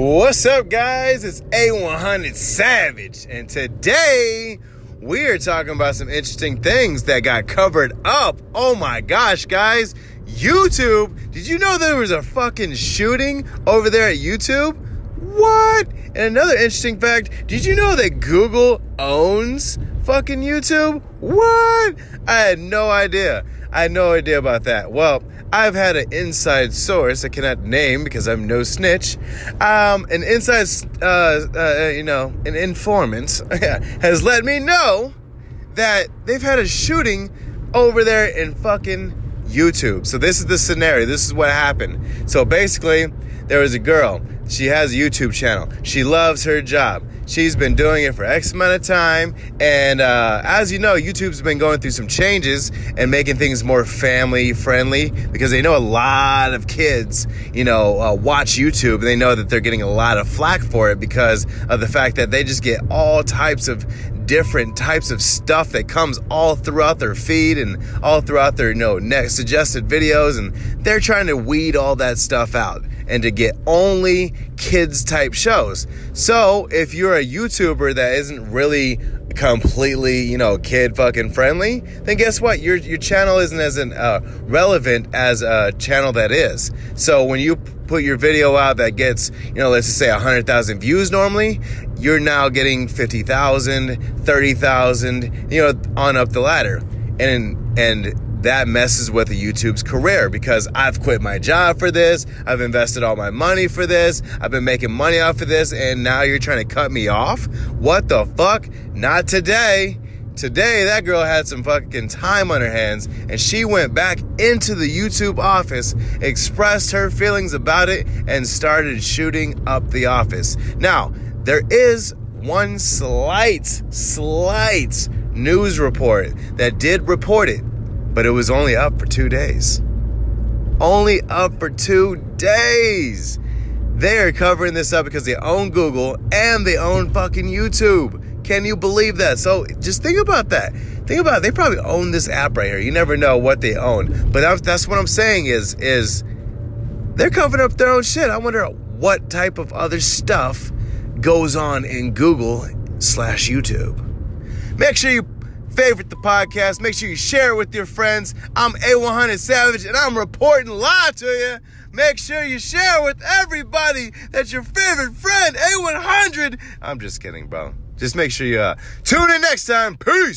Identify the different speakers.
Speaker 1: What's up, guys? It's A100 Savage, and today we are talking about some interesting things that got covered up. Oh my gosh, guys! YouTube! Did you know there was a fucking shooting over there at YouTube? What? And another interesting fact did you know that Google owns fucking YouTube? What? I had no idea. I had no idea about that. Well, I've had an inside source I cannot name because I'm no snitch. Um, an inside, uh, uh, you know, an informant has let me know that they've had a shooting over there in fucking YouTube. So this is the scenario. This is what happened. So basically, there was a girl. She has a YouTube channel. She loves her job. She's been doing it for X amount of time. And uh, as you know, YouTube's been going through some changes and making things more family friendly because they know a lot of kids, you know, uh, watch YouTube and they know that they're getting a lot of flack for it because of the fact that they just get all types of different types of stuff that comes all throughout their feed and all throughout their you know next suggested videos and they're trying to weed all that stuff out and to get only kids type shows. So if you're a YouTuber that isn't really completely, you know, kid fucking friendly, then guess what? Your your channel isn't as an, uh, relevant as a channel that is. So when you put your video out that gets, you know, let's just say 100,000 views normally, you're now getting 50,000, 30,000, you know, on up the ladder. And and that messes with a YouTube's career because I've quit my job for this. I've invested all my money for this. I've been making money off of this. And now you're trying to cut me off? What the fuck? Not today. Today, that girl had some fucking time on her hands and she went back into the YouTube office, expressed her feelings about it, and started shooting up the office. Now, there is one slight, slight news report that did report it but it was only up for two days. Only up for two days. They are covering this up because they own Google and they own fucking YouTube. Can you believe that? So just think about that. Think about it. They probably own this app right here. You never know what they own. But that's what I'm saying is is they're covering up their own shit. I wonder what type of other stuff goes on in Google slash YouTube. Make sure you favorite the podcast. Make sure you share it with your friends. I'm A100 Savage and I'm reporting live to you. Make sure you share with everybody that's your favorite friend, A100. I'm just kidding, bro. Just make sure you uh, tune in next time. Peace.